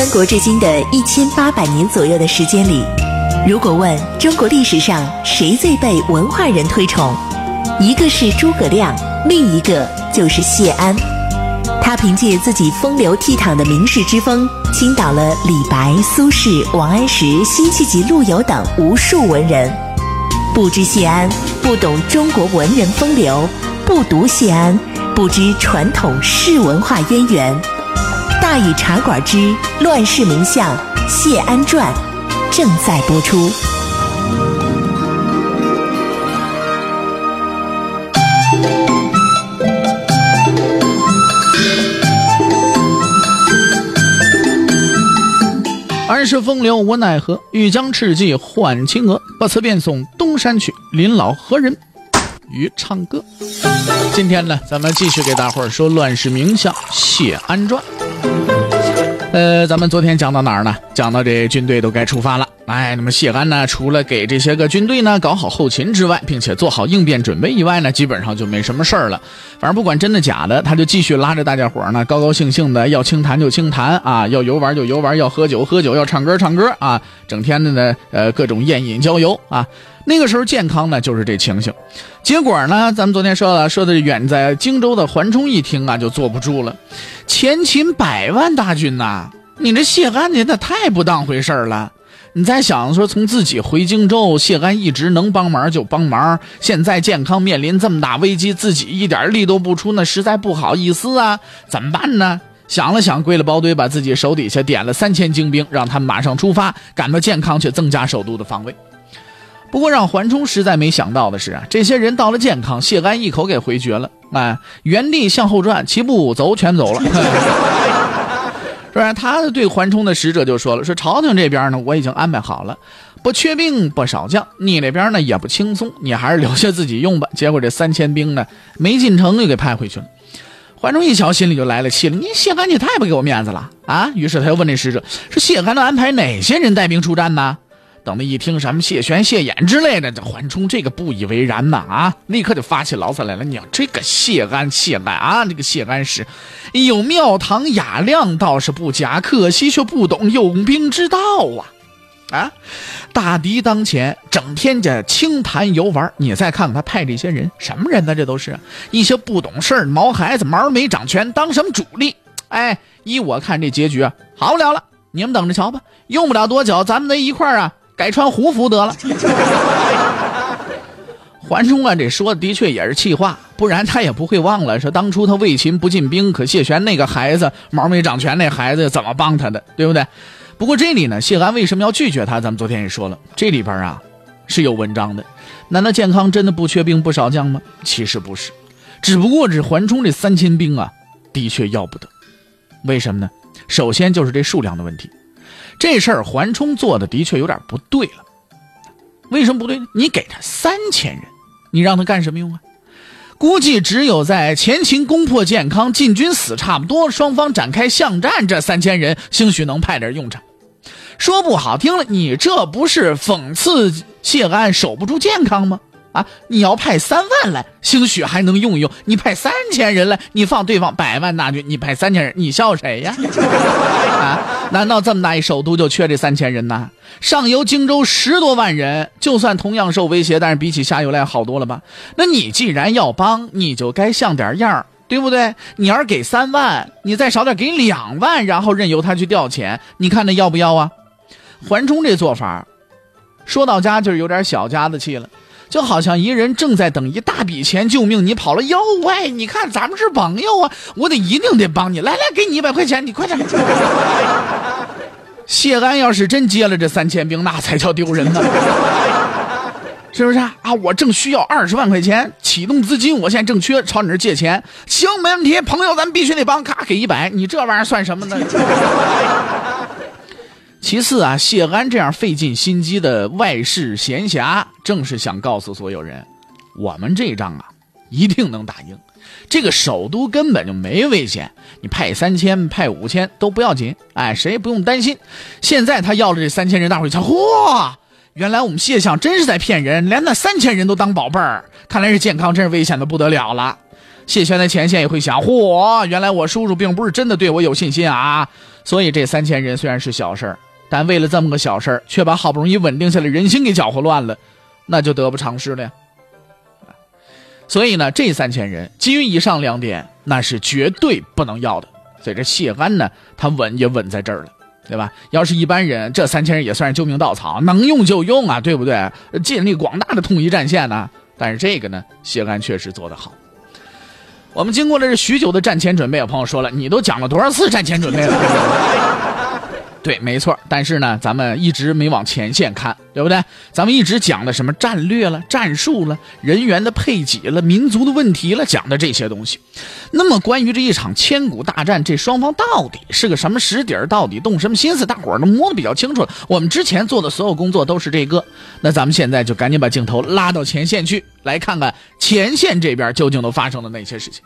三国至今的一千八百年左右的时间里，如果问中国历史上谁最被文化人推崇，一个是诸葛亮，另一个就是谢安。他凭借自己风流倜傥的名士之风，倾倒了李白、苏轼、王安石、辛弃疾、陆游等无数文人。不知谢安，不懂中国文人风流；不读谢安，不知传统士文化渊源。《大禹茶馆之乱世名相谢安传》正在播出。儿时风流无奈何，欲将赤骥换青鹅。不辞便送东山去，临老何人与唱歌？今天呢，咱们继续给大伙儿说乱世名相谢安传。呃，咱们昨天讲到哪儿呢？讲到这军队都该出发了。哎，那么谢安呢，除了给这些个军队呢搞好后勤之外，并且做好应变准备以外呢，基本上就没什么事儿了。反正不管真的假的，他就继续拉着大家伙呢，高高兴兴的要清谈就清谈啊，要游玩就游玩，要喝酒喝酒，要唱歌唱歌啊，整天的呢，呃，各种宴饮郊游啊。那个时候健康呢，就是这情形。结果呢，咱们昨天说了，说的远在荆州的桓冲一听啊，就坐不住了，前秦百万大军呐，你这谢安你那太不当回事儿了。你再想说，从自己回荆州，谢安一直能帮忙就帮忙。现在健康面临这么大危机，自己一点力都不出，那实在不好意思啊！怎么办呢？想了想，归了包堆，把自己手底下点了三千精兵，让他们马上出发，赶到健康去增加首都的防卫。不过让桓冲实在没想到的是啊，这些人到了健康，谢安一口给回绝了，哎，原地向后转，齐步走，全走了。是吧？他对桓冲的使者就说了：“说朝廷这边呢，我已经安排好了，不缺兵不少将，你那边呢也不轻松，你还是留下自己用吧。”结果这三千兵呢，没进城又给派回去了。桓冲一瞧，心里就来了气了：“你谢安，你太不给我面子了啊！”于是他又问这使者：“说谢安能安排哪些人带兵出战呢？”等他一听什么谢玄、谢衍之类的，这缓冲这个不以为然呐啊，立刻就发起牢骚来了。你这个谢安、谢安啊，这个谢安是有庙堂雅量，倒是不假，可惜却不懂用兵之道啊啊！大敌当前，整天这清谈游玩。你再看看他派这些人，什么人呢？这都是一些不懂事儿毛孩子，毛没长全，当什么主力？哎，依我看，这结局啊，好不了了。你们等着瞧吧，用不了多久，咱们那一块儿啊。改穿胡服得了。桓冲啊，这说的的确也是气话，不然他也不会忘了说当初他为秦不进兵，可谢玄那个孩子毛没长全，那孩子怎么帮他的，对不对？不过这里呢，谢安为什么要拒绝他？咱们昨天也说了，这里边啊是有文章的。难道健康真的不缺兵不少将吗？其实不是，只不过这桓冲这三千兵啊，的确要不得。为什么呢？首先就是这数量的问题。这事儿桓冲做的的确有点不对了，为什么不对呢？你给他三千人，你让他干什么用啊？估计只有在前秦攻破建康，晋军死差不多，双方展开巷战，这三千人兴许能派点用场。说不好听了，你这不是讽刺谢安守不住健康吗？啊！你要派三万来，兴许还能用一用。你派三千人来，你放对方百万大军，你派三千人，你笑谁呀？啊！难道这么大一首都就缺这三千人呐？上游荆州十多万人，就算同样受威胁，但是比起下游来好多了吧？那你既然要帮，你就该像点样对不对？你要是给三万，你再少点给两万，然后任由他去调遣，你看他要不要啊？桓冲这做法，说到家就是有点小家子气了。就好像一人正在等一大笔钱救命，你跑了，哟喂，你看咱们是朋友啊，我得一定得帮你，来来，给你一百块钱，你快点。谢安要是真接了这三千兵，那才叫丢人呢，是不是啊？我正需要二十万块钱启动资金，我现在正缺，朝你这借钱，行，没问题，朋友，咱必须得帮，咔给一百，你这玩意儿算什么呢？其次啊，谢安这样费尽心机的外事闲暇，正是想告诉所有人，我们这一仗啊，一定能打赢。这个首都根本就没危险，你派三千、派五千都不要紧，哎，谁也不用担心。现在他要了这三千人，大伙一瞧，嚯，原来我们谢相真是在骗人，连那三千人都当宝贝儿，看来是健康真是危险的不得了了。谢玄在前线也会想：嚯，原来我叔叔并不是真的对我有信心啊！所以这三千人虽然是小事儿，但为了这么个小事儿，却把好不容易稳定下来人心给搅和乱了，那就得不偿失了呀。所以呢，这三千人基于以上两点，那是绝对不能要的。所以这谢安呢，他稳也稳在这儿了，对吧？要是一般人，这三千人也算是救命稻草，能用就用啊，对不对？建立广大的统一战线呢。但是这个呢，谢安确实做得好。我们经过了这许久的战前准备，有朋友说了，你都讲了多少次战前准备了？对，没错。但是呢，咱们一直没往前线看，对不对？咱们一直讲的什么战略了、战术了、人员的配给了、民族的问题了，讲的这些东西。那么，关于这一场千古大战，这双方到底是个什么实底儿？到底动什么心思？大伙儿都摸得比较清楚了。我们之前做的所有工作都是这个。那咱们现在就赶紧把镜头拉到前线去，来看看前线这边究竟都发生了哪些事情。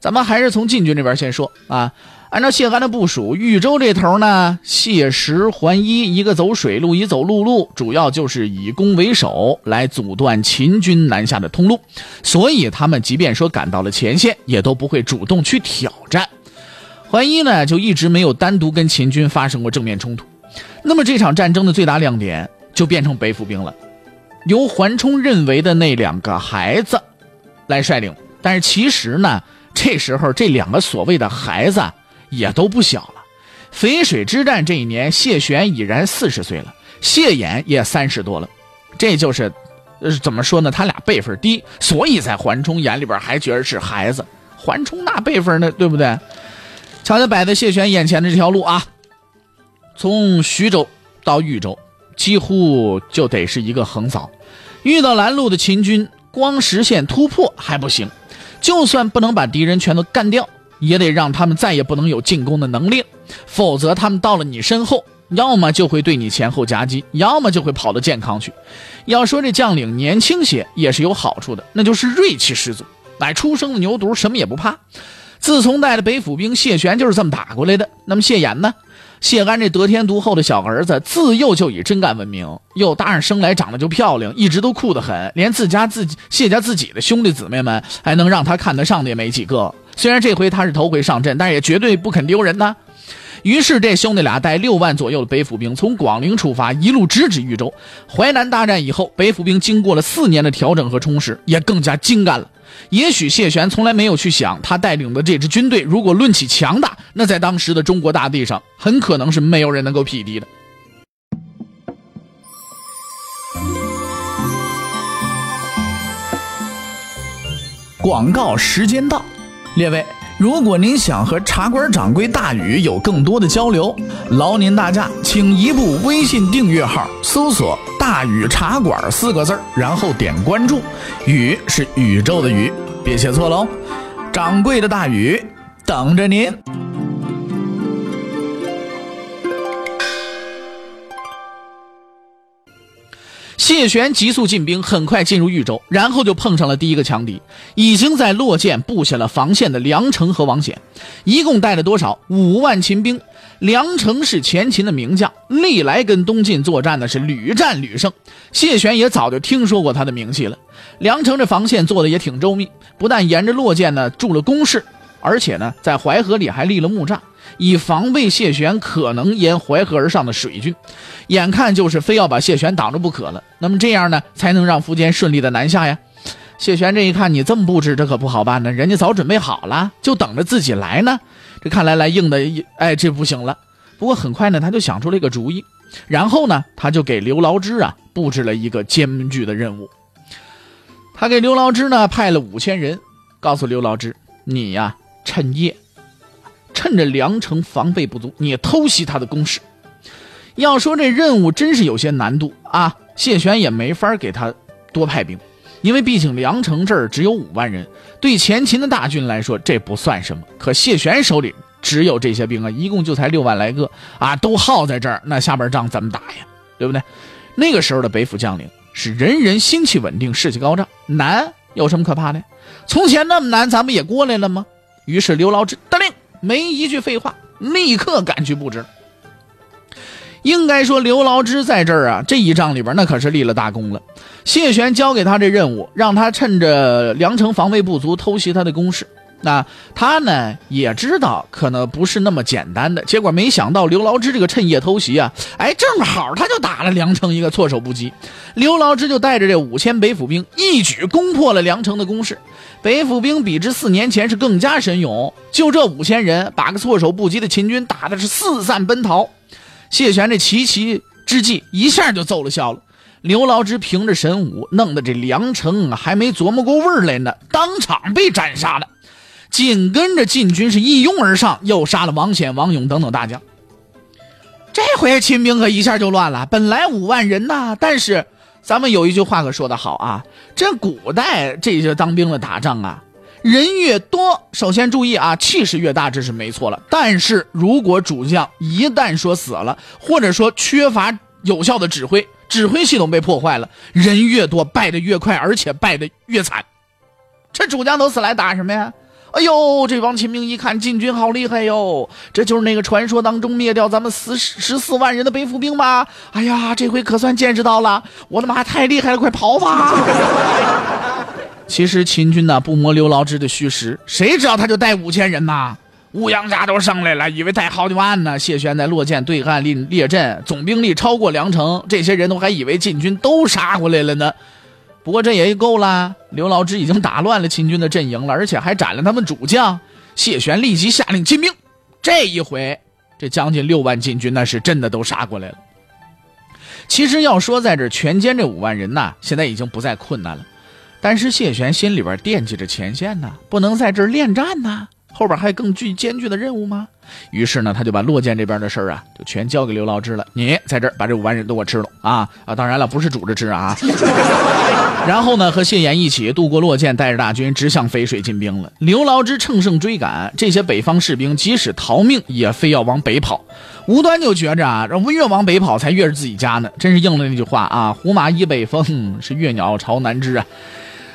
咱们还是从晋军这边先说啊。按照谢安的部署，豫州这头呢，谢石还一，一个走水路，一走陆路，主要就是以攻为守，来阻断秦军南下的通路。所以他们即便说赶到了前线，也都不会主动去挑战。桓一呢，就一直没有单独跟秦军发生过正面冲突。那么这场战争的最大亮点就变成北府兵了，由桓冲认为的那两个孩子来率领。但是其实呢，这时候这两个所谓的孩子。也都不小了。淝水之战这一年，谢玄已然四十岁了，谢衍也三十多了。这就是，呃，怎么说呢？他俩辈分低，所以在桓冲眼里边还觉得是孩子。桓冲那辈分呢，对不对？瞧瞧摆在谢玄眼前的这条路啊，从徐州到豫州，几乎就得是一个横扫。遇到拦路的秦军，光实现突破还不行，就算不能把敌人全都干掉。也得让他们再也不能有进攻的能力，否则他们到了你身后，要么就会对你前后夹击，要么就会跑到健康去。要说这将领年轻些也是有好处的，那就是锐气十足，乃出生的牛犊，什么也不怕。自从带了北府兵，谢玄就是这么打过来的。那么谢衍呢？谢安这得天独厚的小儿子，自幼就以真干闻名，又搭上生来长得就漂亮，一直都酷得很，连自家自己谢家自己的兄弟姊妹们，还能让他看得上的也没几个。虽然这回他是头回上阵，但是也绝对不肯丢人呐。于是这兄弟俩带六万左右的北府兵从广陵出发，一路直指豫州。淮南大战以后，北府兵经过了四年的调整和充实，也更加精干了。也许谢玄从来没有去想，他带领的这支军队，如果论起强大，那在当时的中国大地上，很可能是没有人能够匹敌的。广告时间到，列位。如果您想和茶馆掌柜大宇有更多的交流，劳您大驾，请移步微信订阅号，搜索“大宇茶馆”四个字然后点关注。宇是宇宙的宇，别写错喽。掌柜的大宇等着您。谢玄急速进兵，很快进入豫州，然后就碰上了第一个强敌，已经在洛涧布下了防线的梁城和王显，一共带了多少？五万秦兵。梁城是前秦的名将，历来跟东晋作战呢是屡战屡胜，谢玄也早就听说过他的名气了。梁城这防线做的也挺周密，不但沿着洛涧呢筑了工事，而且呢在淮河里还立了木栅。以防备谢玄可能沿淮河而上的水军，眼看就是非要把谢玄挡住不可了。那么这样呢，才能让苻坚顺利的南下呀。谢玄这一看，你这么布置，这可不好办呢。人家早准备好了，就等着自己来呢。这看来来硬的，哎，这不行了。不过很快呢，他就想出了一个主意，然后呢，他就给刘牢之啊布置了一个艰巨的任务。他给刘牢之呢派了五千人，告诉刘牢之，你呀，趁夜。趁着梁城防备不足，你偷袭他的攻势。要说这任务真是有些难度啊！谢玄也没法给他多派兵，因为毕竟梁城这儿只有五万人，对前秦的大军来说这不算什么。可谢玄手里只有这些兵啊，一共就才六万来个啊，都耗在这儿，那下边仗怎么打呀？对不对？那个时候的北府将领是人人心气稳定，士气高涨，难有什么可怕的？从前那么难，咱们也过来了吗？于是刘牢之。没一句废话，立刻赶去布置。应该说，刘牢之在这儿啊，这一仗里边那可是立了大功了。谢玄交给他这任务，让他趁着梁城防卫不足偷袭他的攻势。那他呢也知道可能不是那么简单的，结果没想到刘牢之这个趁夜偷袭啊，哎，正好他就打了梁城一个措手不及。刘牢之就带着这五千北府兵一举攻破了梁城的攻势。北府兵比之四年前是更加神勇，就这五千人把个措手不及的秦军打的是四散奔逃。谢玄这奇奇之计一下就奏了效了。刘牢之凭着神武，弄得这梁城还没琢磨过味儿来呢，当场被斩杀了。紧跟着晋军是一拥而上，又杀了王显、王勇等等大将。这回秦兵可一下就乱了。本来五万人呐，但是咱们有一句话可说得好啊，这古代这些当兵的打仗啊，人越多，首先注意啊，气势越大，这是没错了。但是如果主将一旦说死了，或者说缺乏有效的指挥，指挥系统被破坏了，人越多，败得越快，而且败得越惨。这主将都死来打什么呀？哎呦，这帮秦兵一看晋军好厉害哟，这就是那个传说当中灭掉咱们十十四万人的北府兵吗？哎呀，这回可算见识到了，我的妈，太厉害了，快跑吧！其实秦军呢不摸刘牢之的虚实，谁知道他就带五千人呐？乌阳家都上来了，以为带好几万呢。谢玄在洛涧对岸列列阵，总兵力超过梁城，这些人都还以为晋军都杀过来了呢。不过这也够了，刘牢之已经打乱了秦军的阵营了，而且还斩了他们主将。谢玄立即下令进兵。这一回，这将近六万禁军那是真的都杀过来了。其实要说在这全歼这五万人呐，现在已经不再困难了。但是谢玄心里边惦记着前线呐，不能在这恋战呐。后边还有更具艰巨的任务吗？于是呢，他就把洛涧这边的事儿啊，就全交给刘牢之了。你在这儿把这五万人都给我吃了啊啊！当然了，不是煮着吃啊。然后呢，和谢岩一起渡过洛涧，带着大军直向淝水进兵了。刘牢之乘胜追赶，这些北方士兵即使逃命，也非要往北跑。无端就觉着啊，这越往北跑才越是自己家呢。真是应了那句话啊：“胡马依北风，是越鸟朝南枝啊。”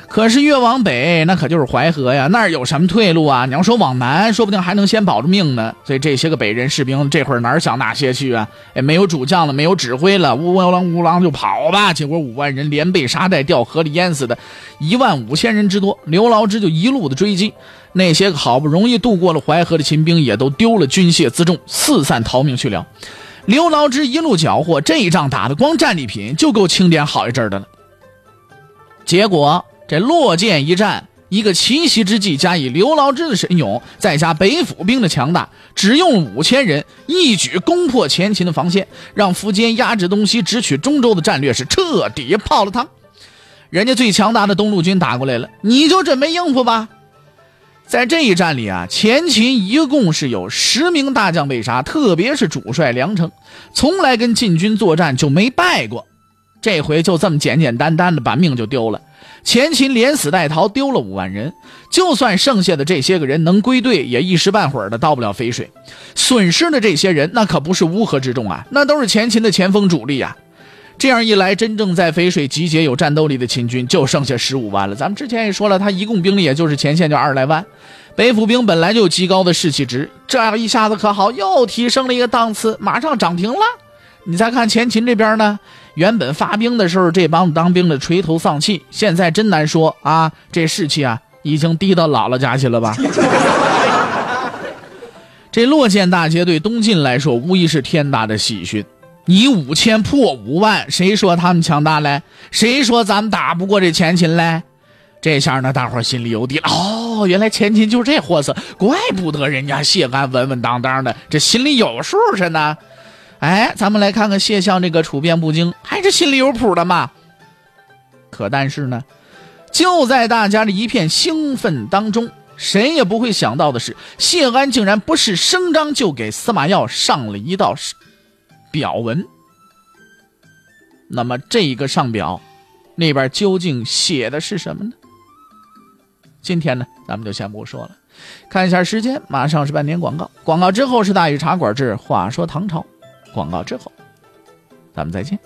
可是越往北，那可就是淮河呀，那儿有什么退路啊？你要说往南，说不定还能先保着命呢。所以这些个北人士兵这会儿哪想那些去啊？哎，没有主将了，没有指挥了，乌狼乌狼就跑吧。结果五万人连被沙袋掉河里淹死的，一万五千人之多。刘牢之就一路的追击，那些个好不容易渡过了淮河的秦兵也都丢了军械辎重，四散逃命去了。刘牢之一路缴获，这一仗打的光战利品就够清点好一阵的了。结果。这落剑一战，一个奇袭之计，加以刘牢之的神勇，再加北府兵的强大，只用五千人一举攻破前秦的防线，让苻坚压制东西，直取中州的战略是彻底泡了汤。人家最强大的东路军打过来了，你就准备应付吧。在这一战里啊，前秦一共是有十名大将被杀，特别是主帅梁成，从来跟晋军作战就没败过，这回就这么简简单单的把命就丢了。前秦连死带逃，丢了五万人。就算剩下的这些个人能归队，也一时半会儿的到不了淝水。损失的这些人，那可不是乌合之众啊，那都是前秦的前锋主力啊。这样一来，真正在淝水集结有战斗力的秦军就剩下十五万了。咱们之前也说了，他一共兵力也就是前线就二十来万。北府兵本来就极高的士气值，这样一下子可好，又提升了一个档次，马上涨停了。你再看前秦这边呢？原本发兵的时候，这帮当兵的垂头丧气，现在真难说啊！这士气啊，已经低到姥姥家去了吧？这洛涧大捷对东晋来说，无疑是天大的喜讯。你五千破五万，谁说他们强大嘞？谁说咱们打不过这前秦嘞？这下呢，大伙心里有底了。哦，原来前秦就这货色，怪不得人家谢安稳稳当当的，这心里有数着呢。哎，咱们来看看谢相这个处变不惊，还是心里有谱的嘛。可但是呢，就在大家的一片兴奋当中，谁也不会想到的是，谢安竟然不是声张就给司马曜上了一道表文。那么这一个上表，那边究竟写的是什么呢？今天呢，咱们就先不说了，看一下时间，马上是半点广告，广告之后是大禹茶馆之话说唐朝。广告之后，咱们再见。